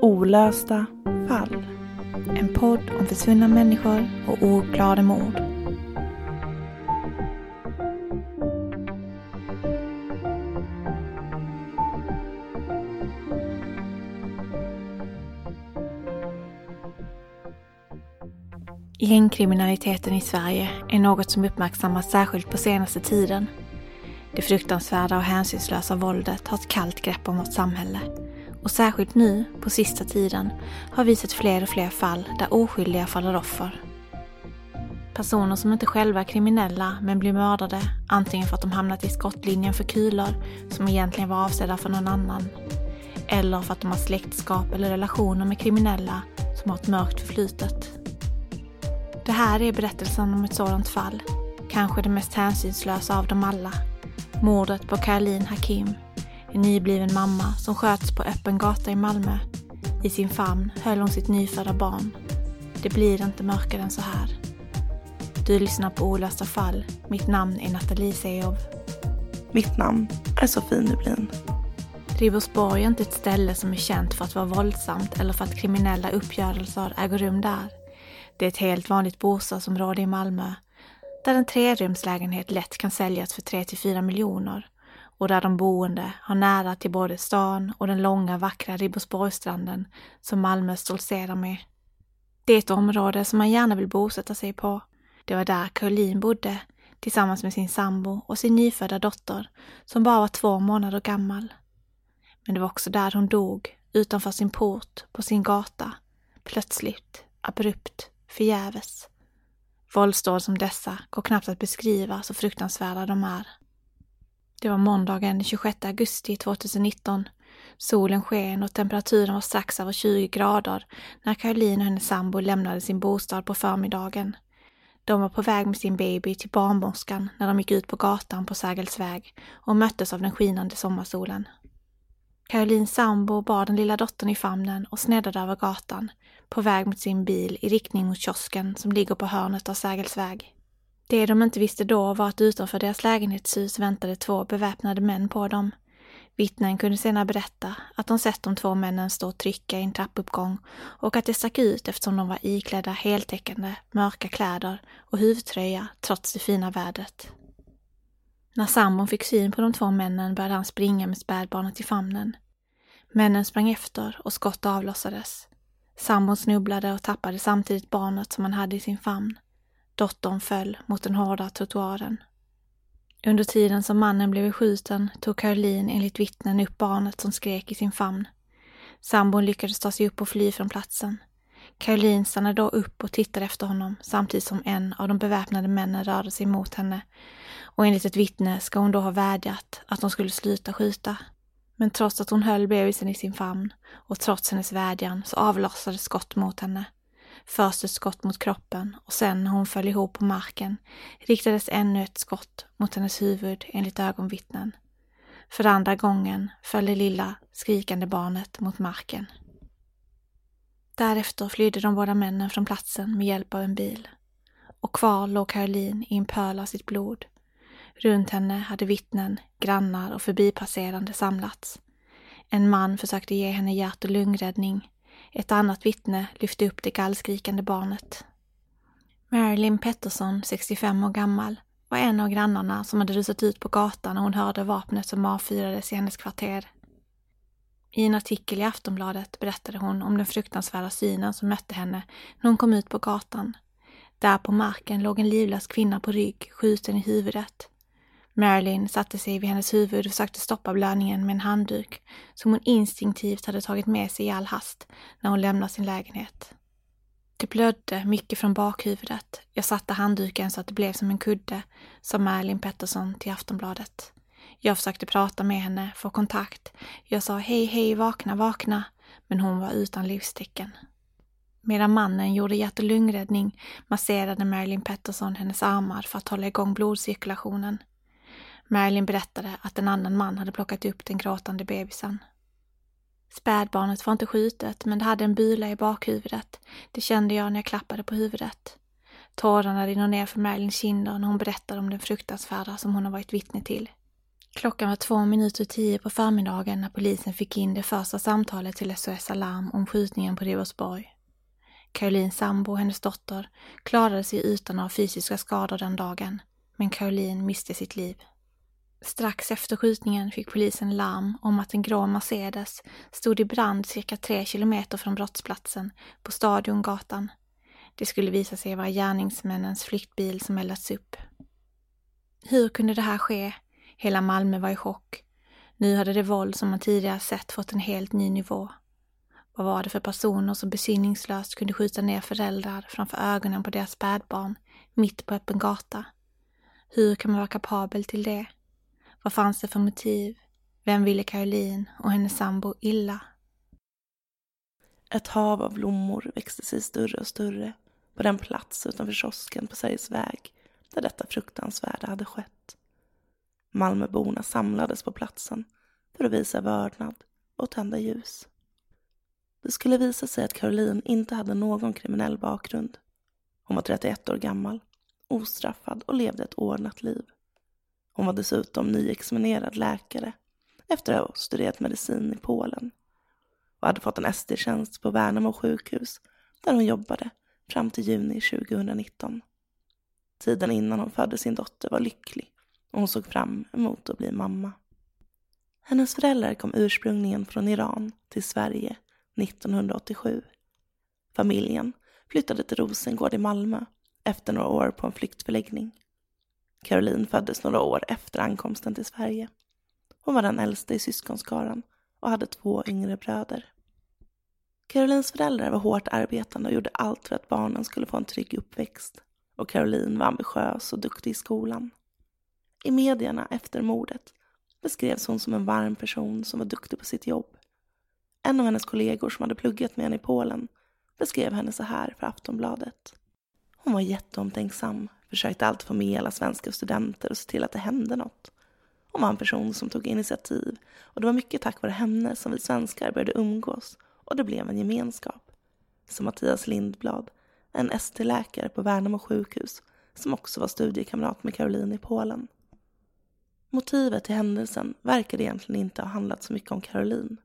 Olösta fall. En podd om försvunna människor och ouppklarade mord. Gängkriminaliteten i Sverige är något som uppmärksammats särskilt på senaste tiden. Det fruktansvärda och hänsynslösa våldet har ett kallt grepp om vårt samhälle och särskilt nu, på sista tiden, har vi sett fler och fler fall där oskyldiga faller offer. Personer som inte själva är kriminella men blir mördade antingen för att de hamnat i skottlinjen för kulor som egentligen var avsedda för någon annan eller för att de har släktskap eller relationer med kriminella som har ett mörkt förflutet. Det här är berättelsen om ett sådant fall, kanske det mest hänsynslösa av dem alla. Mordet på Caroline Hakim en nybliven mamma som sköts på öppen gata i Malmö. I sin famn höll hon sitt nyfödda barn. Det blir inte mörkare än så här. Du lyssnar på Olösta fall. Mitt namn är Nathalie Seov. Mitt namn är Sofie Nublin. Ribersborg är inte ett ställe som är känt för att vara våldsamt eller för att kriminella uppgörelser äger rum där. Det är ett helt vanligt bostadsområde i Malmö där en trerumslägenhet lätt kan säljas för 3-4 miljoner och där de boende har nära till både stan och den långa vackra Ribbosborgsstranden som Malmö stoltserar med. Det är ett område som man gärna vill bosätta sig på. Det var där Caroline bodde tillsammans med sin sambo och sin nyfödda dotter som bara var två månader gammal. Men det var också där hon dog, utanför sin port, på sin gata. Plötsligt, abrupt, förgäves. Våldsdåd som dessa går knappt att beskriva så fruktansvärda de är. Det var måndagen den 26 augusti 2019. Solen sken och temperaturen var strax över 20 grader när Caroline och hennes sambo lämnade sin bostad på förmiddagen. De var på väg med sin baby till barnmorskan när de gick ut på gatan på Sergelsväg och möttes av den skinande sommarsolen. Carolines sambo bar den lilla dottern i famnen och sneddade över gatan, på väg mot sin bil i riktning mot kiosken som ligger på hörnet av Sergelsväg. Det de inte visste då var att utanför deras lägenhetshus väntade två beväpnade män på dem. Vittnen kunde senare berätta att de sett de två männen stå och trycka i en trappuppgång och att det stack ut eftersom de var iklädda heltäckande mörka kläder och huvtröja trots det fina vädret. När sambon fick syn på de två männen började han springa med spädbarnet i famnen. Männen sprang efter och skott avlossades. Sambon snubblade och tappade samtidigt barnet som han hade i sin famn. Dottern föll mot den hårda trottoaren. Under tiden som mannen blev skjuten tog Caroline enligt vittnen upp barnet som skrek i sin famn. Sambon lyckades ta sig upp och fly från platsen. Caroline stannade då upp och tittade efter honom samtidigt som en av de beväpnade männen rörde sig mot henne. Och enligt ett vittne ska hon då ha vädjat att de skulle sluta skjuta. Men trots att hon höll bebisen i sin famn och trots hennes vädjan så avlossades skott mot henne. Först ett skott mot kroppen och sen när hon föll ihop på marken riktades ännu ett skott mot hennes huvud enligt ögonvittnen. För andra gången föll det lilla skrikande barnet mot marken. Därefter flydde de båda männen från platsen med hjälp av en bil. Och kvar låg Caroline i en pöl av sitt blod. Runt henne hade vittnen, grannar och förbipasserande samlats. En man försökte ge henne hjärt och lungräddning. Ett annat vittne lyfte upp det gallskrikande barnet. Marilyn Pettersson, 65 år gammal, var en av grannarna som hade rusat ut på gatan när hon hörde vapnet som avfyrades i hennes kvarter. I en artikel i Aftonbladet berättade hon om den fruktansvärda synen som mötte henne när hon kom ut på gatan. Där på marken låg en livlös kvinna på rygg, skjuten i huvudet. Marilyn satte sig vid hennes huvud och försökte stoppa blödningen med en handduk som hon instinktivt hade tagit med sig i all hast när hon lämnade sin lägenhet. Det blödde mycket från bakhuvudet. Jag satte handduken så att det blev som en kudde, sa Marilyn Pettersson till Aftonbladet. Jag försökte prata med henne, få kontakt. Jag sa hej, hej, vakna, vakna. Men hon var utan livstecken. Medan mannen gjorde hjärt och lungräddning masserade Marilyn Pettersson hennes armar för att hålla igång blodcirkulationen. Marilyn berättade att en annan man hade plockat upp den gråtande bebisen. Spädbarnet var inte skjutet, men det hade en bula i bakhuvudet. Det kände jag när jag klappade på huvudet. Tårarna rinner ner för Marilyns kinder när hon berättar om den fruktansvärda som hon har varit vittne till. Klockan var två minuter tio på förmiddagen när polisen fick in det första samtalet till SOS Alarm om skjutningen på Ribersborg. Carolines sambo och hennes dotter klarade sig utan några fysiska skador den dagen, men Caroline miste sitt liv. Strax efter skjutningen fick polisen larm om att en grå Mercedes stod i brand cirka tre kilometer från brottsplatsen på Stadiongatan. Det skulle visa sig vara gärningsmännens flyktbil som eldats upp. Hur kunde det här ske? Hela Malmö var i chock. Nu hade det våld som man tidigare sett fått en helt ny nivå. Vad var det för personer som besinningslöst kunde skjuta ner föräldrar framför ögonen på deras spädbarn, mitt på öppen gata? Hur kan man vara kapabel till det? Vad fanns det för motiv? Vem ville Caroline och hennes sambo illa? Ett hav av blommor växte sig större och större på den plats utanför kiosken på Sveriges väg där detta fruktansvärda hade skett. Malmöborna samlades på platsen för att visa vördnad och tända ljus. Det skulle visa sig att Caroline inte hade någon kriminell bakgrund. Hon var 31 år gammal, ostraffad och levde ett ordnat liv. Hon var dessutom nyexaminerad läkare efter att ha studerat medicin i Polen och hade fått en ST-tjänst på Värnamo sjukhus där hon jobbade fram till juni 2019. Tiden innan hon födde sin dotter var lycklig och hon såg fram emot att bli mamma. Hennes föräldrar kom ursprungligen från Iran till Sverige 1987. Familjen flyttade till Rosengård i Malmö efter några år på en flyktförläggning. Caroline föddes några år efter ankomsten till Sverige. Hon var den äldsta i syskonskaran och hade två yngre bröder. Carolines föräldrar var hårt arbetande och gjorde allt för att barnen skulle få en trygg uppväxt. Och Caroline var ambitiös och duktig i skolan. I medierna efter mordet beskrevs hon som en varm person som var duktig på sitt jobb. En av hennes kollegor som hade pluggat med henne i Polen beskrev henne så här för Aftonbladet. Hon var jätteomtänksam, försökte alltid få med alla svenska studenter och se till att det hände något. Hon var en person som tog initiativ och det var mycket tack vare henne som vi svenskar började umgås och det blev en gemenskap. Som Mattias Lindblad, en ST-läkare på Värnamo sjukhus som också var studiekamrat med Caroline i Polen. Motivet till händelsen verkade egentligen inte ha handlat så mycket om Caroline.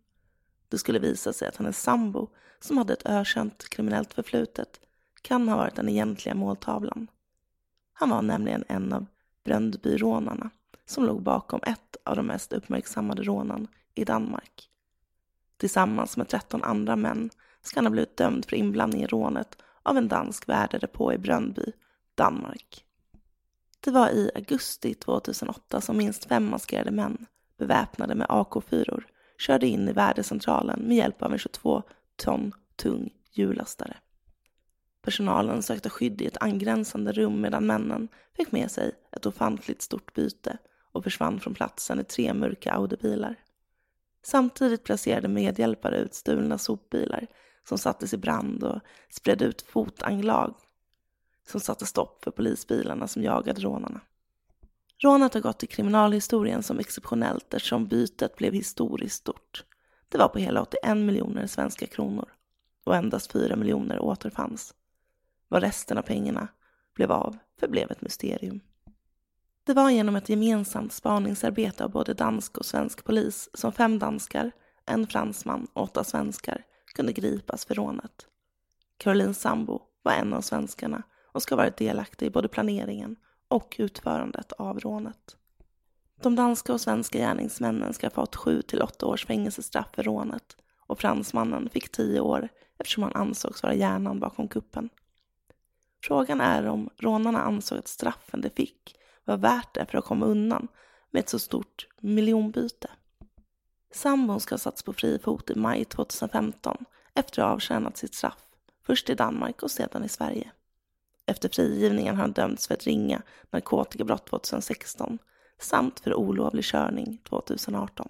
Det skulle visa sig att hennes sambo, som hade ett ökänt kriminellt förflutet, kan ha varit den egentliga måltavlan. Han var nämligen en av Bröndbyrånarna som låg bakom ett av de mest uppmärksammade rånen i Danmark. Tillsammans med 13 andra män ska han ha blivit dömd för inblandning i rånet av en dansk värdedepå i Bröndby, Danmark. Det var i augusti 2008 som minst fem maskerade män, beväpnade med AK4, körde in i värdecentralen med hjälp av en 22 ton tung hjullastare. Personalen sökte skydd i ett angränsande rum medan männen fick med sig ett ofantligt stort byte och försvann från platsen i tre mörka Audi-bilar. Samtidigt placerade medhjälpare ut stulna sopbilar som sattes i brand och spred ut fotanglag som satte stopp för polisbilarna som jagade rånarna. Rånet har gått till kriminalhistorien som exceptionellt eftersom bytet blev historiskt stort. Det var på hela 81 miljoner svenska kronor och endast 4 miljoner återfanns. Vad resten av pengarna blev av förblev ett mysterium. Det var genom ett gemensamt spaningsarbete av både dansk och svensk polis som fem danskar, en fransman och åtta svenskar kunde gripas för rånet. Carolines sambo var en av svenskarna och ska ha varit delaktig i både planeringen och utförandet av rånet. De danska och svenska gärningsmännen ska ha fått sju till åtta års fängelsestraff för rånet och fransmannen fick tio år eftersom han ansågs vara hjärnan bakom kuppen. Frågan är om rånarna ansåg att straffen de fick var värt det för att komma undan med ett så stort miljonbyte. Sambon ska ha satts på fri fot i maj 2015 efter att ha avtjänat sitt straff, först i Danmark och sedan i Sverige. Efter frigivningen har han dömts för ett ringa narkotikabrott 2016 samt för olovlig körning 2018.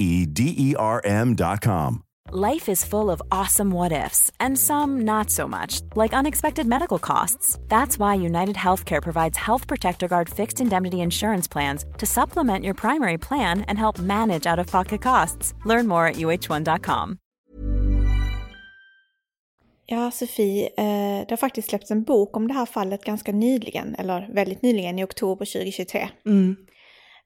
D E R M.com. Life is full of awesome what ifs, and some not so much, like unexpected medical costs. That's why United Healthcare provides Health Protector Guard fixed indemnity insurance plans to supplement your primary plan and help manage out of pocket costs. Learn more at uh1.com. Ja, Sofie, eh, det har faktiskt släppts en bok om det här fallet ganska nyligen, eller väldigt nyligen i oktober 2023. Mm.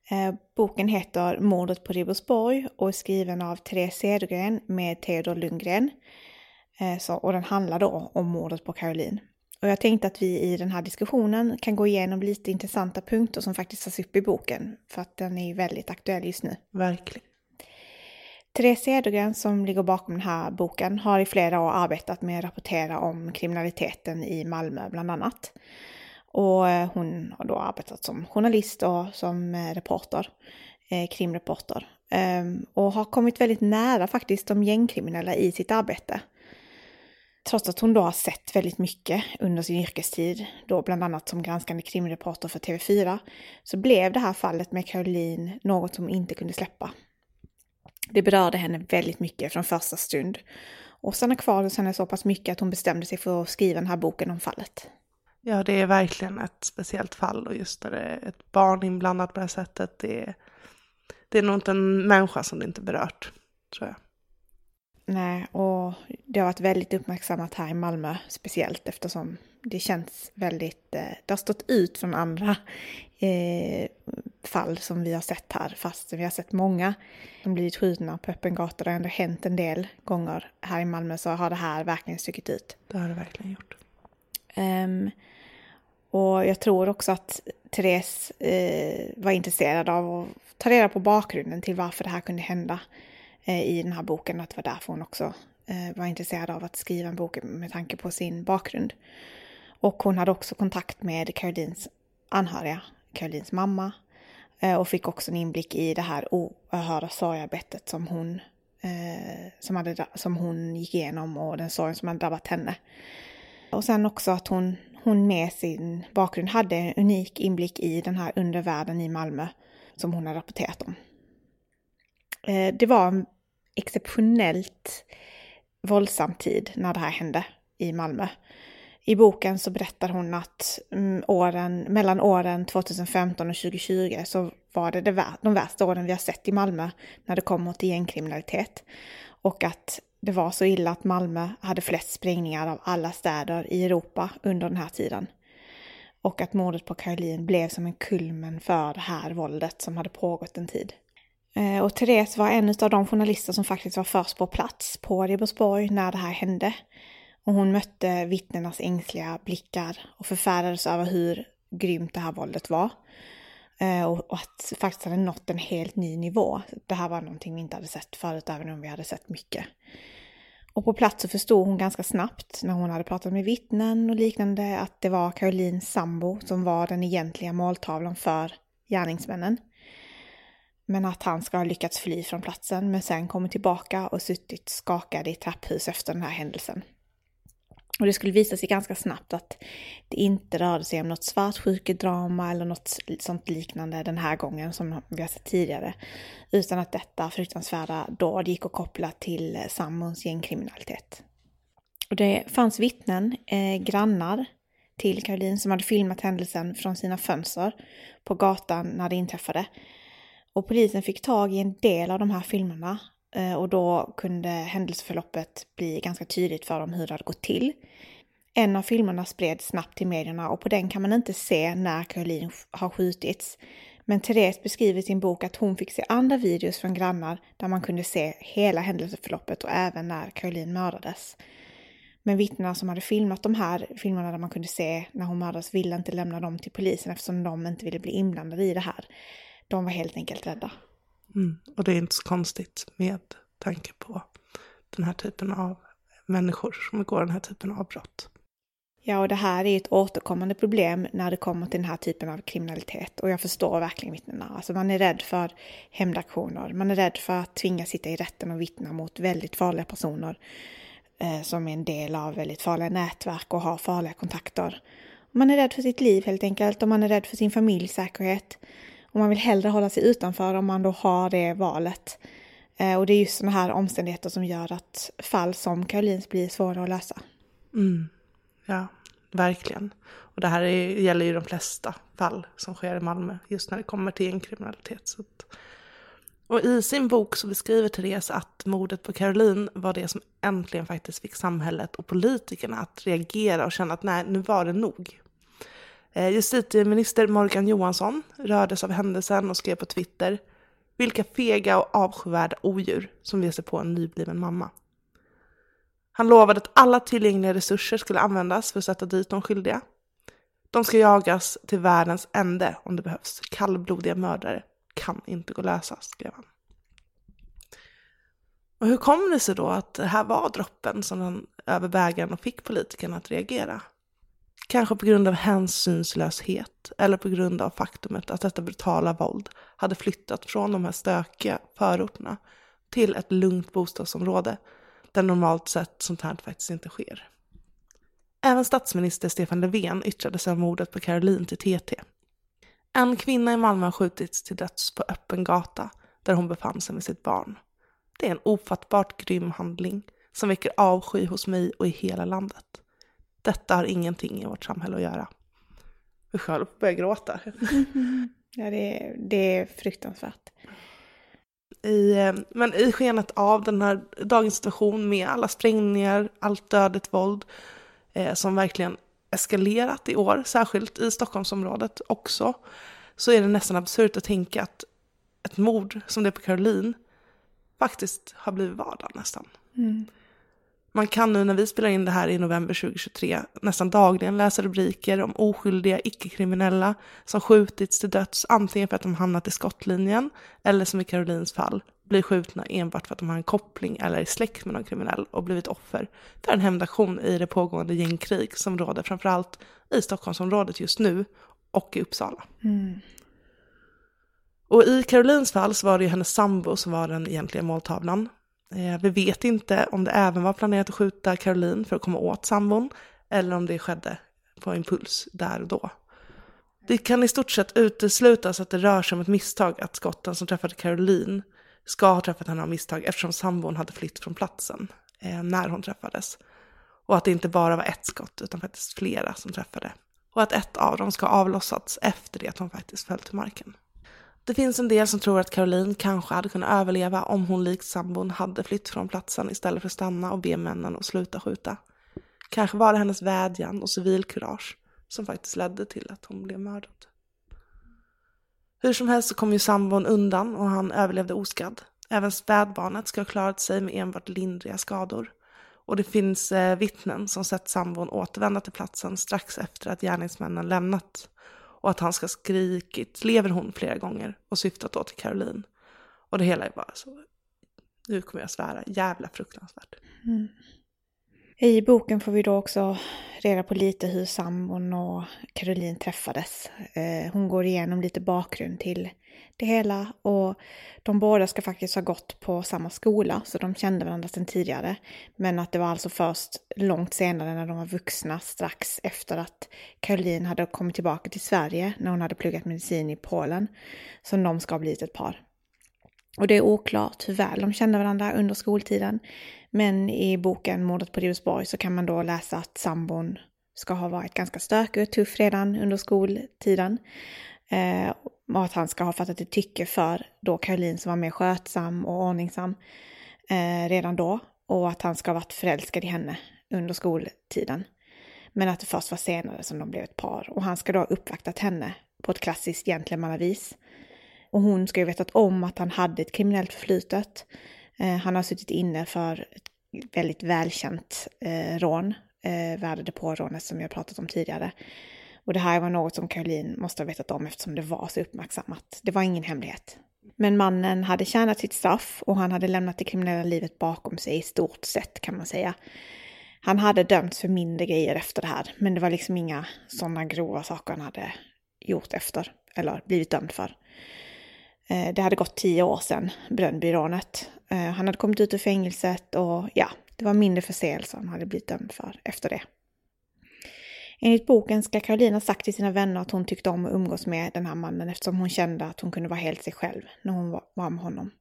Eh, boken heter Mordet på Ribersborg och är skriven av Therese Cedergren med Theodor Lundgren. Eh, och den handlar då om mordet på Caroline. Och jag tänkte att vi i den här diskussionen kan gå igenom lite intressanta punkter som faktiskt tas upp i boken, för att den är ju väldigt aktuell just nu. Verkligen. Therese Cedergren som ligger bakom den här boken har i flera år arbetat med att rapportera om kriminaliteten i Malmö bland annat. Och eh, hon har då arbetat som journalist och som eh, reporter, eh, krimreporter. Ehm, och har kommit väldigt nära faktiskt de gängkriminella i sitt arbete. Trots att hon då har sett väldigt mycket under sin yrkestid, då bland annat som granskande krimreporter för TV4, så blev det här fallet med Caroline något som inte kunde släppa. Det berörde henne väldigt mycket från första stund. och stannade kvar hos henne så pass mycket att hon bestämde sig för att skriva den här boken om fallet. Ja, det är verkligen ett speciellt fall och just när det är ett barn inblandat på det här sättet, det är, det är nog inte en människa som det inte berört, tror jag. Nej, och det har varit väldigt uppmärksammat här i Malmö speciellt eftersom det känns väldigt, eh, det har stått ut från andra eh, fall som vi har sett här, fast vi har sett många som blivit skjutna på öppen gata. Det har ändå hänt en del gånger här i Malmö så har det här verkligen stuckit ut. Det har det verkligen gjort. Um, och jag tror också att Therese eh, var intresserad av att ta reda på bakgrunden till varför det här kunde hända eh, i den här boken. Att det var därför hon också eh, var intresserad av att skriva en bok med tanke på sin bakgrund. Och hon hade också kontakt med Carolines anhöriga, Carolines mamma. Eh, och fick också en inblick i det här oerhörda sorgarbetet som hon, eh, som, hade, som hon gick igenom och den sorgen som hade drabbat henne. Och sen också att hon, hon med sin bakgrund hade en unik inblick i den här undervärlden i Malmö som hon har rapporterat om. Eh, det var en exceptionellt våldsam tid när det här hände i Malmö. I boken så berättar hon att mm, åren, mellan åren 2015 och 2020 så var det, det de värsta åren vi har sett i Malmö när det kommer till gängkriminalitet. Och att det var så illa att Malmö hade flest sprängningar av alla städer i Europa under den här tiden. Och att mordet på Caroline blev som en kulmen för det här våldet som hade pågått en tid. Eh, och Therese var en av de journalister som faktiskt var först på plats på Ribersborg när det här hände. Och hon mötte vittnenas ängsliga blickar och förfärades över hur grymt det här våldet var. Eh, och att faktiskt hade nått en helt ny nivå. Det här var någonting vi inte hade sett förut, även om vi hade sett mycket. Och på plats så förstod hon ganska snabbt när hon hade pratat med vittnen och liknande att det var Carolines sambo som var den egentliga måltavlan för gärningsmännen. Men att han ska ha lyckats fly från platsen men sen kommit tillbaka och suttit skakad i trapphus efter den här händelsen. Och det skulle visa sig ganska snabbt att det inte rörde sig om något svartsjukedrama eller något sånt liknande den här gången som vi har sett tidigare. Utan att detta fruktansvärda dåd gick att koppla till eh, Sammons gängkriminalitet. Och det fanns vittnen, eh, grannar till Caroline som hade filmat händelsen från sina fönster på gatan när det inträffade. Och polisen fick tag i en del av de här filmerna Eh, och då kunde händelseförloppet bli ganska tydligt för dem hur det hade gått till. En av filmerna spreds snabbt till medierna och på den kan man inte se när Caroline har skjutits. Men Therese beskriver i sin bok att hon fick se andra videos från grannar där man kunde se hela händelseförloppet och även när Caroline mördades. Men vittnena som hade filmat de här filmerna där man kunde se när hon mördades ville inte lämna dem till polisen eftersom de inte ville bli inblandade i det här. De var helt enkelt rädda. Mm. Och det är inte så konstigt med tanke på den här typen av människor som begår den här typen av brott. Ja, och det här är ett återkommande problem när det kommer till den här typen av kriminalitet. Och jag förstår verkligen vittnena. Alltså man är rädd för hämndaktioner. Man är rädd för att tvingas sitta i rätten och vittna mot väldigt farliga personer eh, som är en del av väldigt farliga nätverk och har farliga kontakter. Man är rädd för sitt liv helt enkelt och man är rädd för sin familjs säkerhet. Och man vill hellre hålla sig utanför om man då har det valet. Eh, och det är just sådana här omständigheter som gör att fall som Karolins blir svåra att lösa. Mm. Ja, verkligen. Och det här är, gäller ju de flesta fall som sker i Malmö, just när det kommer till gängkriminalitet. Och i sin bok så beskriver Therese att mordet på Caroline var det som äntligen faktiskt fick samhället och politikerna att reagera och känna att nej, nu var det nog. Eh, justitieminister Morgan Johansson rördes av händelsen och skrev på Twitter vilka fega och avskyvärda odjur som ger sig på en nybliven mamma. Han lovade att alla tillgängliga resurser skulle användas för att sätta dit de skyldiga. De ska jagas till världens ände om det behövs. Kallblodiga mördare kan inte gå lösa, skrev han. Och hur kom det sig då att det här var droppen som den över bägaren och fick politikerna att reagera? Kanske på grund av hänsynslöshet eller på grund av faktumet att detta brutala våld hade flyttat från de här stökiga förorterna till ett lugnt bostadsområde där normalt sett sånt här faktiskt inte sker. Även statsminister Stefan Löfven yttrade sig om mordet på Caroline till TT. En kvinna i Malmö har skjutits till döds på öppen gata där hon befann sig med sitt barn. Det är en ofattbart grym handling som väcker avsky hos mig och i hela landet. Detta har ingenting i vårt samhälle att göra. Usch, jag håller på att börja gråta. Ja, det är, det är fruktansvärt. I, eh, men i skenet av den här dagens situation med alla sprängningar, allt dödligt våld eh, som verkligen eskalerat i år, särskilt i Stockholmsområdet också, så är det nästan absurt att tänka att ett mord som det på Caroline faktiskt har blivit vardag nästan. Mm. Man kan nu när vi spelar in det här i november 2023 nästan dagligen läsa rubriker om oskyldiga icke-kriminella som skjutits till döds antingen för att de hamnat i skottlinjen eller som i Carolines fall blir skjutna enbart för att de har en koppling eller är släkt med någon kriminell och blivit offer för en hämndaktion i det pågående gängkrig som råder framförallt i Stockholmsområdet just nu och i Uppsala. Mm. Och i Carolines fall så var det ju hennes sambo som var den egentliga måltavlan. Eh, vi vet inte om det även var planerat att skjuta Caroline för att komma åt sambon eller om det skedde på impuls där och då. Det kan i stort sett uteslutas att det rör sig om ett misstag att skotten som träffade Caroline ska ha träffat henne av misstag eftersom sambon hade flytt från platsen eh, när hon träffades. Och att det inte bara var ett skott utan faktiskt flera som träffade. Och att ett av dem ska ha avlossats efter det att hon faktiskt föll till marken. Det finns en del som tror att Caroline kanske hade kunnat överleva om hon likt sambon hade flytt från platsen istället för att stanna och be männen att sluta skjuta. Kanske var det hennes vädjan och civilkurage som faktiskt ledde till att hon blev mördad. Hur som helst så kom ju sambon undan och han överlevde oskadd. Även spädbarnet ska ha klarat sig med enbart lindriga skador. Och det finns eh, vittnen som sett sambon återvända till platsen strax efter att gärningsmännen lämnat och att han ska skrikit lever hon flera gånger och syftat då till Caroline. Och det hela är bara så, nu kommer jag svära, jävla fruktansvärt. Mm. I boken får vi då också reda på lite hur sambon och Caroline träffades. Eh, hon går igenom lite bakgrund till det hela och de båda ska faktiskt ha gått på samma skola så de kände varandra sedan tidigare. Men att det var alltså först långt senare när de var vuxna strax efter att Caroline hade kommit tillbaka till Sverige när hon hade pluggat medicin i Polen som de ska ha blivit ett par. Och det är oklart hur väl de kände varandra under skoltiden. Men i boken Mordet på Ribersborg så kan man då läsa att sambon ska ha varit ganska stökig och tuff redan under skoltiden. Eh, och att han ska ha fattat ett tycke för då Caroline som var mer skötsam och ordningsam eh, redan då. Och att han ska ha varit förälskad i henne under skoltiden. Men att det först var senare som de blev ett par. Och han ska då ha uppvaktat henne på ett klassiskt gentlemannavis. Och hon ska ju vetat om att han hade ett kriminellt förflutet. Eh, han har suttit inne för ett väldigt välkänt eh, rån, eh, värdedepårånet som jag pratat om tidigare. Och det här var något som Caroline måste ha vetat om eftersom det var så uppmärksammat. Det var ingen hemlighet. Men mannen hade tjänat sitt straff och han hade lämnat det kriminella livet bakom sig i stort sett kan man säga. Han hade dömts för mindre grejer efter det här, men det var liksom inga sådana grova saker han hade gjort efter, eller blivit dömd för. Eh, det hade gått tio år sedan Brönnbyrånet. Eh, han hade kommit ut ur fängelset och ja, det var mindre förseelser han hade blivit dömd för efter det. Enligt boken ska Karolina sagt till sina vänner att hon tyckte om att umgås med den här mannen eftersom hon kände att hon kunde vara helt sig själv när hon var med honom.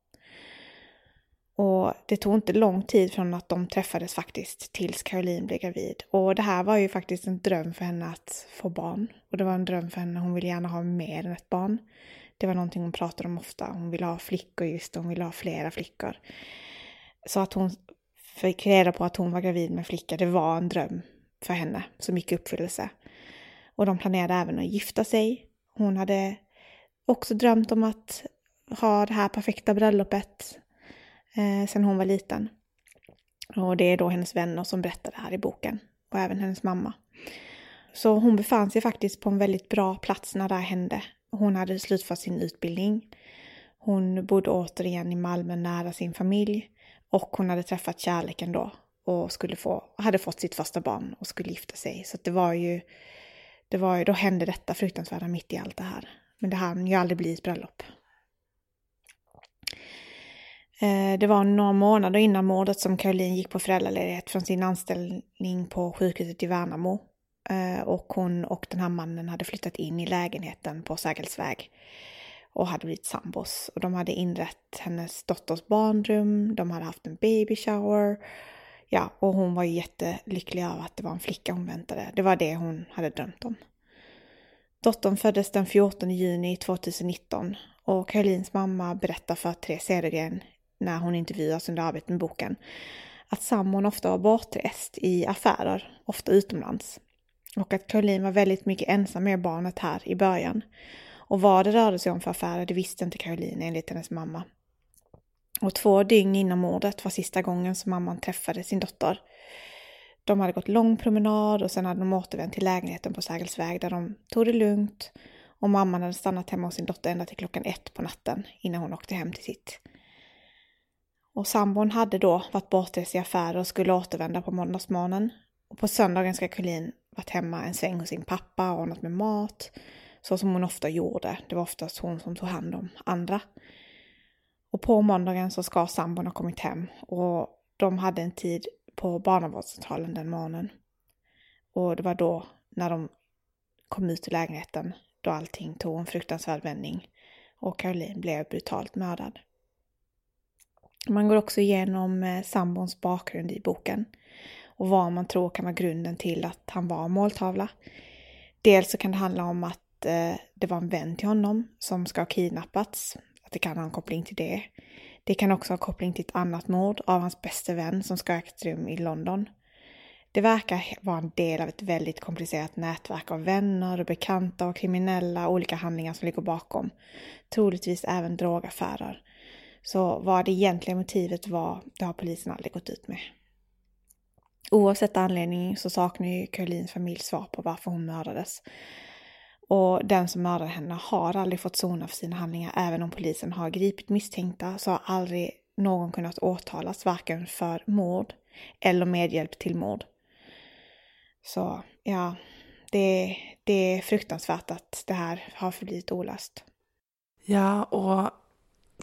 Och det tog inte lång tid från att de träffades faktiskt tills Caroline blev gravid. Och det här var ju faktiskt en dröm för henne att få barn. Och det var en dröm för henne, hon ville gärna ha mer än ett barn. Det var någonting hon pratade om ofta. Hon ville ha flickor just, hon ville ha flera flickor. Så att hon fick reda på att hon var gravid med flicka, det var en dröm för henne som gick i uppfyllelse. Och de planerade även att gifta sig. Hon hade också drömt om att ha det här perfekta bröllopet eh, sen hon var liten. Och det är då hennes vänner som berättar det här i boken och även hennes mamma. Så hon befann sig faktiskt på en väldigt bra plats när det här hände. Hon hade slutfört sin utbildning. Hon bodde återigen i Malmö nära sin familj och hon hade träffat kärleken då och skulle få, hade fått sitt första barn och skulle gifta sig. Så det var ju, det var ju, då hände detta fruktansvärda mitt i allt det här. Men det hann ju aldrig bli ett bröllop. Eh, det var några månader innan mordet som Caroline gick på föräldraledighet från sin anställning på sjukhuset i Värnamo. Eh, och hon och den här mannen hade flyttat in i lägenheten på Sergelsväg och hade blivit sambos. Och de hade inrett hennes dotters barnrum, de hade haft en baby shower Ja, och hon var ju jättelycklig över att det var en flicka hon väntade. Det var det hon hade drömt om. Dottern föddes den 14 juni 2019 och Karolins mamma berättar för Therese Cedergren när hon intervjuas under arbetet med boken att sambon ofta var bortrest i affärer, ofta utomlands. Och att Caroline var väldigt mycket ensam med barnet här i början. Och vad det rörde sig om för affärer, det visste inte Caroline enligt hennes mamma. Och två dygn innan mordet var sista gången som mamman träffade sin dotter. De hade gått lång promenad och sen hade de återvänt till lägenheten på Sergels väg där de tog det lugnt och mamman hade stannat hemma hos sin dotter ända till klockan ett på natten innan hon åkte hem till sitt. Och sambon hade då varit bortrest i affärer och skulle återvända på måndagsmorgonen. Och på söndagen ska Colleen varit hemma en sväng hos sin pappa och ordnat med mat. Så som hon ofta gjorde. Det var oftast hon som tog hand om andra. Och på måndagen så ska sambon ha kommit hem och de hade en tid på barnavårdscentralen den morgonen. Och det var då när de kom ut ur lägenheten då allting tog en fruktansvärd vändning och Caroline blev brutalt mördad. Man går också igenom eh, sambons bakgrund i boken och vad man tror kan vara grunden till att han var måltavla. Dels så kan det handla om att eh, det var en vän till honom som ska ha kidnappats, det kan ha en koppling till det. Det kan också ha koppling till ett annat mord av hans bästa vän som ska ha ägt rum i London. Det verkar vara en del av ett väldigt komplicerat nätverk av vänner, och bekanta och kriminella och olika handlingar som ligger bakom. Troligtvis även drogaffärer. Så vad det egentliga motivet var, det har polisen aldrig gått ut med. Oavsett anledning så saknar ju Karolins familj svar på varför hon mördades. Och den som mördade henne har aldrig fått sona för sina handlingar. Även om polisen har gripit misstänkta så har aldrig någon kunnat åtalas varken för mord eller medhjälp till mord. Så ja, det, det är fruktansvärt att det här har förblivit olöst. Ja, och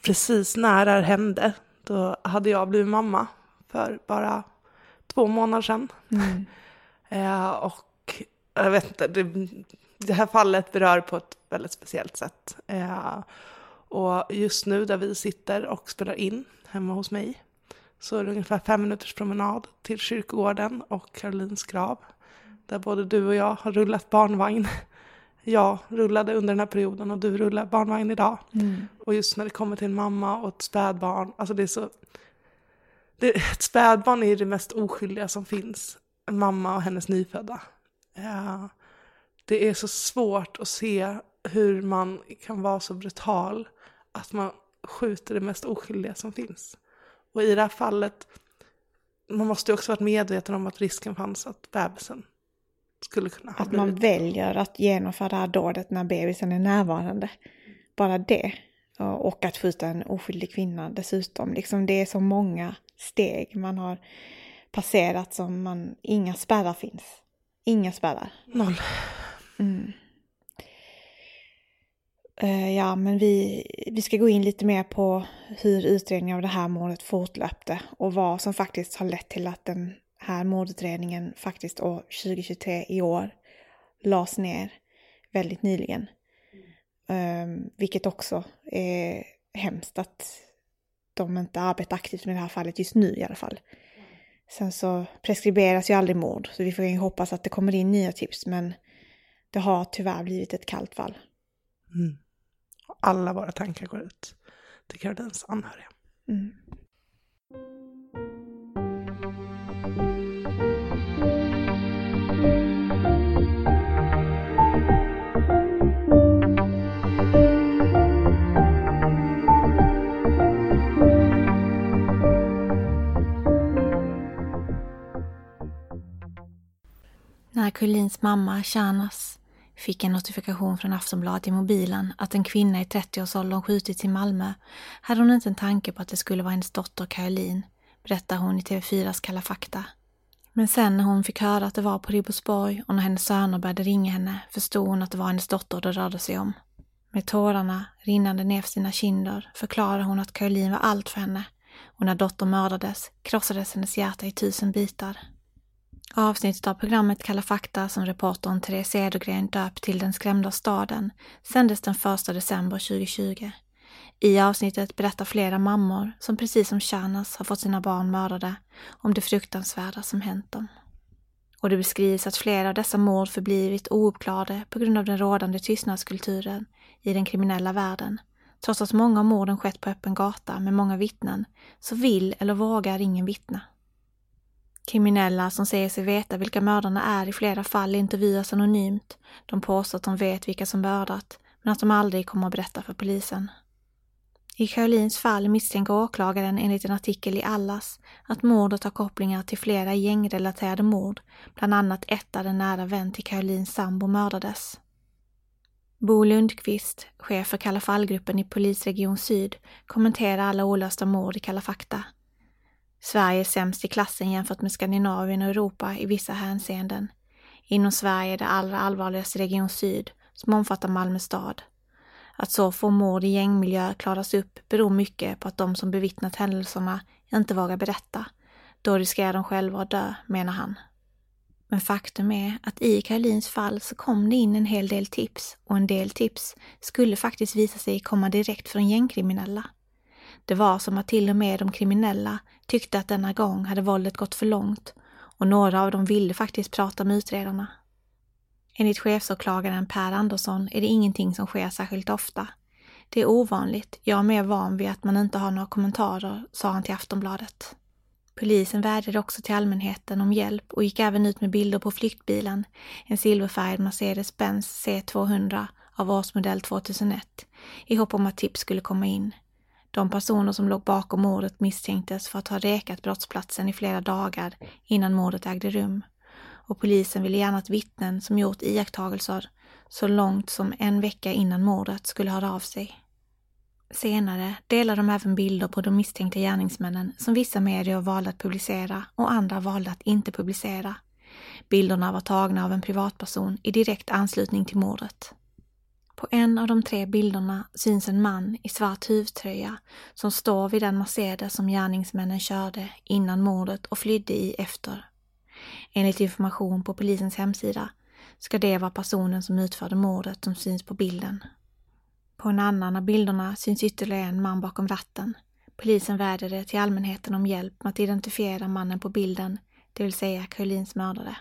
precis när det här hände, då hade jag blivit mamma för bara två månader sedan. Mm. eh, och jag vet inte, det, det, här fallet berör på ett väldigt speciellt sätt. Eh, och just nu där vi sitter och spelar in hemma hos mig så är det ungefär fem minuters promenad till kyrkogården och Karolins grav. Där både du och jag har rullat barnvagn jag rullade under den här perioden och du rullar barnvagn idag. Mm. Och just när det kommer till en mamma och ett spädbarn, alltså det är så... Det, ett spädbarn är det mest oskyldiga som finns. En mamma och hennes nyfödda. Ja, det är så svårt att se hur man kan vara så brutal att man skjuter det mest oskyldiga som finns. Och i det här fallet, man måste ju också varit medveten om att risken fanns att bebisen skulle kunna ha Att man väljer att genomföra det här dådet när bebisen är närvarande. Bara det. Och att skjuta en oskyldig kvinna dessutom. Liksom det är så många steg man har passerat som man, inga spärrar finns. Inga spärrar. Noll. Mm. Uh, ja, men vi, vi ska gå in lite mer på hur utredningen av det här målet fortlöpte och vad som faktiskt har lett till att den här mordutredningen faktiskt år 2023 i år lades ner väldigt nyligen. Um, vilket också är hemskt att de inte arbetar aktivt med det här fallet just nu i alla fall. Sen så preskriberas ju aldrig mord, så vi får ju hoppas att det kommer in nya tips, men det har tyvärr blivit ett kallt fall. Mm. Alla våra tankar går ut till Karolins anhöriga. Mm. När Kulins mamma Shanas fick en notifikation från Aftonbladet i mobilen att en kvinna i 30-årsåldern skjutits i Malmö hade hon inte en tanke på att det skulle vara hennes dotter Caroline, berättar hon i TV4s Kalla fakta. Men sen när hon fick höra att det var på Ribersborg och när hennes söner började ringa henne förstod hon att det var hennes dotter det rörde sig om. Med tårarna rinnande ner för sina kinder förklarade hon att Caroline var allt för henne och när dottern mördades krossades hennes hjärta i tusen bitar. Avsnittet av programmet Kalla fakta som reportern Therese Cedergren döpt till Den skrämda staden sändes den 1 december 2020. I avsnittet berättar flera mammor, som precis som Shanas har fått sina barn mördade, om det fruktansvärda som hänt dem. Och det beskrivs att flera av dessa mord förblivit ouppklarade på grund av den rådande tystnadskulturen i den kriminella världen. Trots att många av morden skett på öppen gata med många vittnen, så vill eller vågar ingen vittna. Kriminella som säger sig veta vilka mördarna är i flera fall intervjuas anonymt. De påstår att de vet vilka som mördat, men att de aldrig kommer att berätta för polisen. I Karolins fall misstänker åklagaren enligt en artikel i Allas att mordet har kopplingar till flera gängrelaterade mord, bland annat ett där en nära vän till Karolins sambo mördades. Bo Lundqvist, chef för Kalla fallgruppen i Polisregion Syd, kommenterar alla olösta mord i Kalla fakta. Sverige är sämst i klassen jämfört med Skandinavien och Europa i vissa hänseenden. Inom Sverige är det allra allvarligaste Region Syd, som omfattar Malmö stad. Att så få mord i gängmiljö klaras upp beror mycket på att de som bevittnat händelserna inte vågar berätta. Då riskerar de själva att dö, menar han. Men faktum är att i Karolins fall så kom det in en hel del tips och en del tips skulle faktiskt visa sig komma direkt från gängkriminella. Det var som att till och med de kriminella tyckte att denna gång hade våldet gått för långt och några av dem ville faktiskt prata med utredarna. Enligt chefsåklagaren Per Andersson är det ingenting som sker särskilt ofta. Det är ovanligt, jag är mer van vid att man inte har några kommentarer, sa han till Aftonbladet. Polisen vädjade också till allmänheten om hjälp och gick även ut med bilder på flyktbilen, en silverfärgad Mercedes-Benz C200 av årsmodell 2001, i hopp om att tips skulle komma in. De personer som låg bakom mordet misstänktes för att ha rekat brottsplatsen i flera dagar innan mordet ägde rum. Och polisen ville gärna att vittnen som gjort iakttagelser så långt som en vecka innan mordet skulle höra av sig. Senare delade de även bilder på de misstänkta gärningsmännen som vissa medier valde att publicera och andra valde att inte publicera. Bilderna var tagna av en privatperson i direkt anslutning till mordet. På en av de tre bilderna syns en man i svart huvtröja som står vid den Mercedes som gärningsmännen körde innan mordet och flydde i efter. Enligt information på polisens hemsida ska det vara personen som utförde mordet som syns på bilden. På en annan av bilderna syns ytterligare en man bakom ratten. Polisen vädjade till allmänheten om hjälp med att identifiera mannen på bilden, det vill säga Karolins mördare.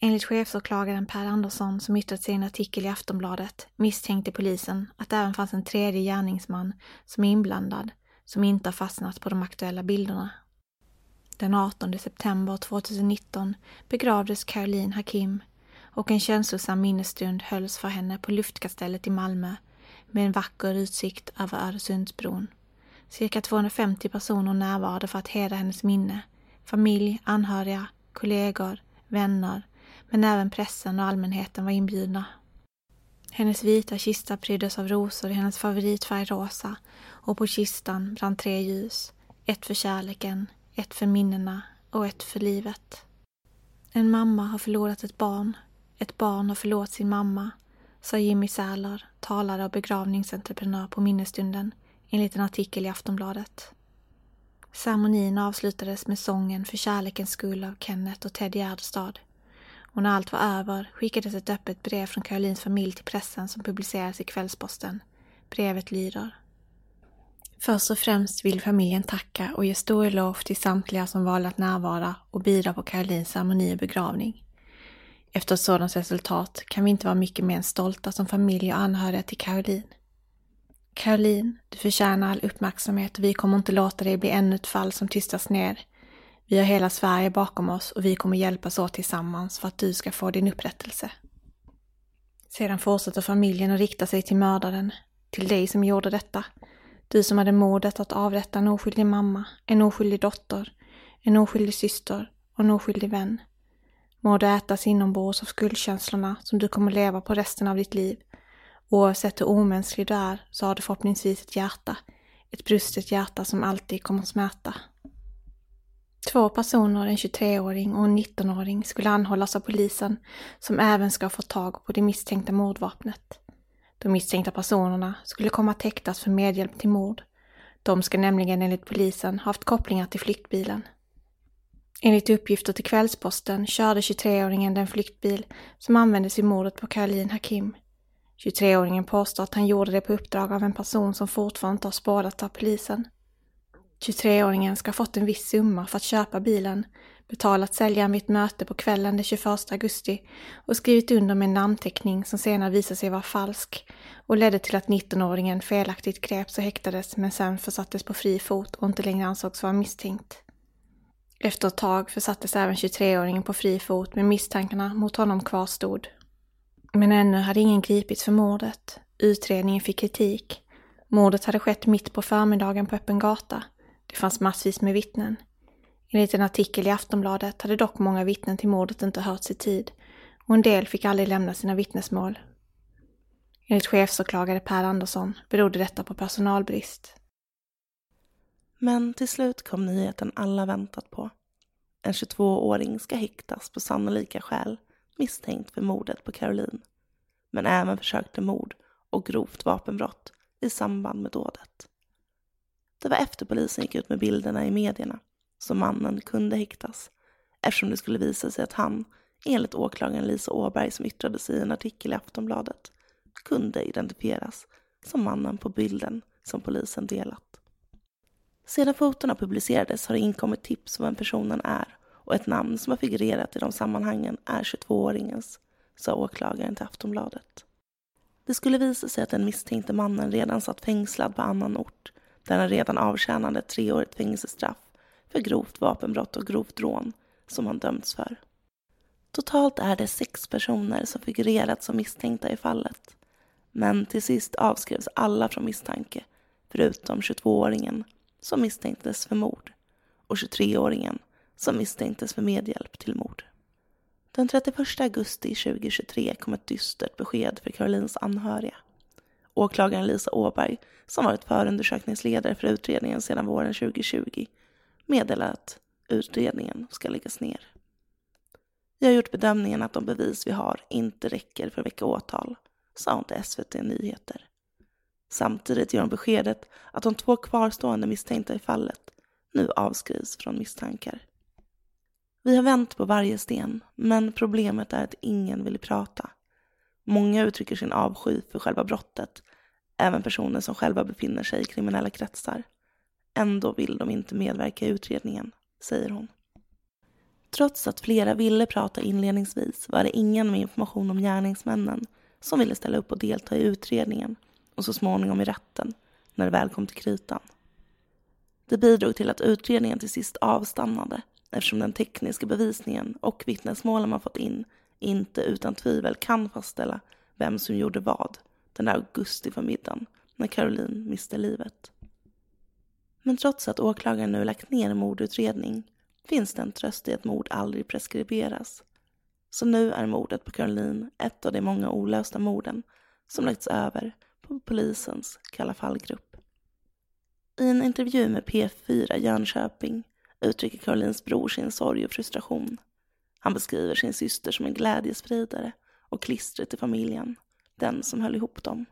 Enligt chefsåklagaren Per Andersson som yttrat sig i en artikel i Aftonbladet misstänkte polisen att det även fanns en tredje gärningsman som är inblandad som inte har fastnat på de aktuella bilderna. Den 18 september 2019 begravdes Caroline Hakim och en känslosam minnesstund hölls för henne på Luftkastellet i Malmö med en vacker utsikt över Öresundsbron. Cirka 250 personer närvarade för att hedra hennes minne. Familj, anhöriga, kollegor, vänner men även pressen och allmänheten var inbjudna. Hennes vita kista pryddes av rosor i hennes favoritfärg rosa och på kistan brann tre ljus. Ett för kärleken, ett för minnena och ett för livet. En mamma har förlorat ett barn. Ett barn har förlorat sin mamma, sa Jimmy Sälar, talare och begravningsentreprenör på minnesstunden, enligt en artikel i Aftonbladet. Ceremonin avslutades med sången För kärlekens skull av Kenneth och Ted Gärdestad och när allt var över skickades ett öppet brev från Karolins familj till pressen som publicerades i Kvällsposten. Brevet lyder. Först och främst vill familjen tacka och ge stor eloge till samtliga som valde att närvara och bidra på Karolins ceremoni och begravning. Efter ett sådant resultat kan vi inte vara mycket mer än stolta som familj och anhöriga till Caroline. Caroline, du förtjänar all uppmärksamhet och vi kommer inte låta dig bli ännu ett fall som tystas ner vi har hela Sverige bakom oss och vi kommer hjälpas åt tillsammans för att du ska få din upprättelse. Sedan fortsätter familjen att rikta sig till mördaren, till dig som gjorde detta. Du som hade modet att avrätta en oskyldig mamma, en oskyldig dotter, en oskyldig syster och en oskyldig vän. Må du ätas inombords av skuldkänslorna som du kommer leva på resten av ditt liv. Oavsett hur omänsklig du är så har du förhoppningsvis ett hjärta, ett brustet hjärta som alltid kommer smärta. Två personer, en 23-åring och en 19-åring, skulle anhållas av polisen som även ska få tag på det misstänkta mordvapnet. De misstänkta personerna skulle komma att häktas för medhjälp till mord. De ska nämligen enligt polisen haft kopplingar till flyktbilen. Enligt uppgifter till Kvällsposten körde 23-åringen den flyktbil som användes i mordet på Caroline Hakim. 23-åringen påstår att han gjorde det på uppdrag av en person som fortfarande inte har spårats av polisen. 23-åringen ska ha fått en viss summa för att köpa bilen, betalat säljaren vid ett möte på kvällen den 21 augusti och skrivit under med en namnteckning som senare visade sig vara falsk och ledde till att 19-åringen felaktigt greps och häktades men sen försattes på fri fot och inte längre ansågs vara misstänkt. Efter ett tag försattes även 23-åringen på fri fot men misstankarna mot honom kvarstod. Men ännu hade ingen gripits för mordet. Utredningen fick kritik. Mordet hade skett mitt på förmiddagen på öppen gata. Det fanns massvis med vittnen. Enligt en artikel i Aftonbladet hade dock många vittnen till mordet inte hörts i tid och en del fick aldrig lämna sina vittnesmål. Enligt chefsåklagare Per Andersson berodde detta på personalbrist. Men till slut kom nyheten alla väntat på. En 22-åring ska häktas på sannolika skäl misstänkt för mordet på Caroline, men även försök till mord och grovt vapenbrott i samband med dådet. Det var efter polisen gick ut med bilderna i medierna som mannen kunde häktas eftersom det skulle visa sig att han, enligt åklagaren Lisa Åberg som yttrade sig i en artikel i Aftonbladet, kunde identifieras som mannen på bilden som polisen delat. Sedan fotona publicerades har det inkommit tips om vem personen är och ett namn som har figurerat i de sammanhangen är 22-åringens, sa åklagaren till Aftonbladet. Det skulle visa sig att den misstänkte mannen redan satt fängslad på annan ort där han redan avtjänade ett treårigt fängelsestraff för grovt vapenbrott och grovt rån som han dömts för. Totalt är det sex personer som figurerat som misstänkta i fallet. Men till sist avskrevs alla från misstanke, förutom 22-åringen som misstänktes för mord och 23-åringen som misstänktes för medhjälp till mord. Den 31 augusti 2023 kom ett dystert besked för Karolins anhöriga. Åklagaren Lisa Åberg, som varit förundersökningsledare för utredningen sedan våren 2020, meddelar att utredningen ska läggas ner. Jag har gjort bedömningen att de bevis vi har inte räcker för att väcka åtal, sa hon till SVT Nyheter. Samtidigt ger hon beskedet att de två kvarstående misstänkta i fallet nu avskrivs från misstankar. Vi har vänt på varje sten, men problemet är att ingen vill prata. Många uttrycker sin avsky för själva brottet, även personer som själva befinner sig i kriminella kretsar. Ändå vill de inte medverka i utredningen, säger hon. Trots att flera ville prata inledningsvis var det ingen med information om gärningsmännen som ville ställa upp och delta i utredningen och så småningom i rätten när det väl kom till kritan. Det bidrog till att utredningen till sist avstannade eftersom den tekniska bevisningen och vittnesmålen man fått in inte utan tvivel kan fastställa vem som gjorde vad den där augusti förmiddagen när Caroline miste livet. Men trots att åklagaren nu lagt ner mordutredning finns det en tröst i att mord aldrig preskriberas. Så nu är mordet på Caroline ett av de många olösta morden som lagts över på polisens Kalla fallgrupp. I en intervju med P4 Jönköping uttrycker Karolins bror sin sorg och frustration. Han beskriver sin syster som en glädjespridare och klistret i familjen, den som höll ihop dem.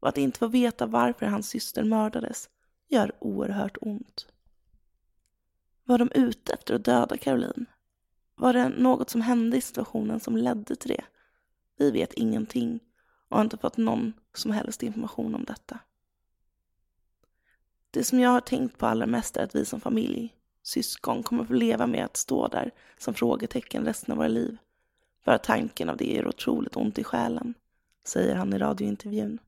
Och att inte få veta varför hans syster mördades gör oerhört ont. Var de ute efter att döda Caroline? Var det något som hände i situationen som ledde till det? Vi vet ingenting och har inte fått någon som helst information om detta. Det som jag har tänkt på allra mest är att vi som familj, syskon, kommer få leva med att stå där som frågetecken resten av våra liv. Bara tanken av det gör otroligt ont i själen, säger han i radiointervjun.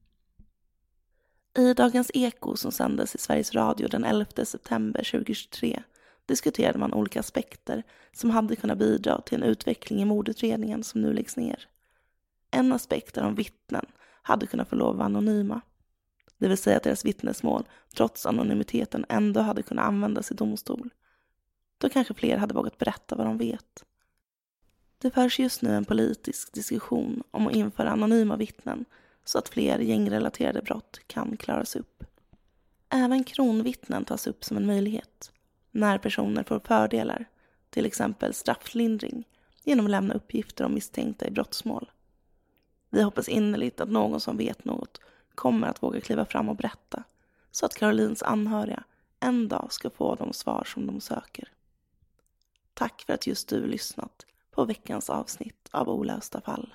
I Dagens Eko som sändes i Sveriges Radio den 11 september 2023 diskuterade man olika aspekter som hade kunnat bidra till en utveckling i mordutredningen som nu läggs ner. En aspekt är om vittnen hade kunnat få lov att vara anonyma. Det vill säga att deras vittnesmål, trots anonymiteten, ändå hade kunnat användas i domstol. Då kanske fler hade vågat berätta vad de vet. Det förs just nu en politisk diskussion om att införa anonyma vittnen så att fler gängrelaterade brott kan klaras upp. Även kronvittnen tas upp som en möjlighet när personer får fördelar, till exempel strafflindring, genom att lämna uppgifter om misstänkta i brottsmål. Vi hoppas innerligt att någon som vet något kommer att våga kliva fram och berätta så att Karolins anhöriga en dag ska få de svar som de söker. Tack för att just du lyssnat på veckans avsnitt av Olösta fall.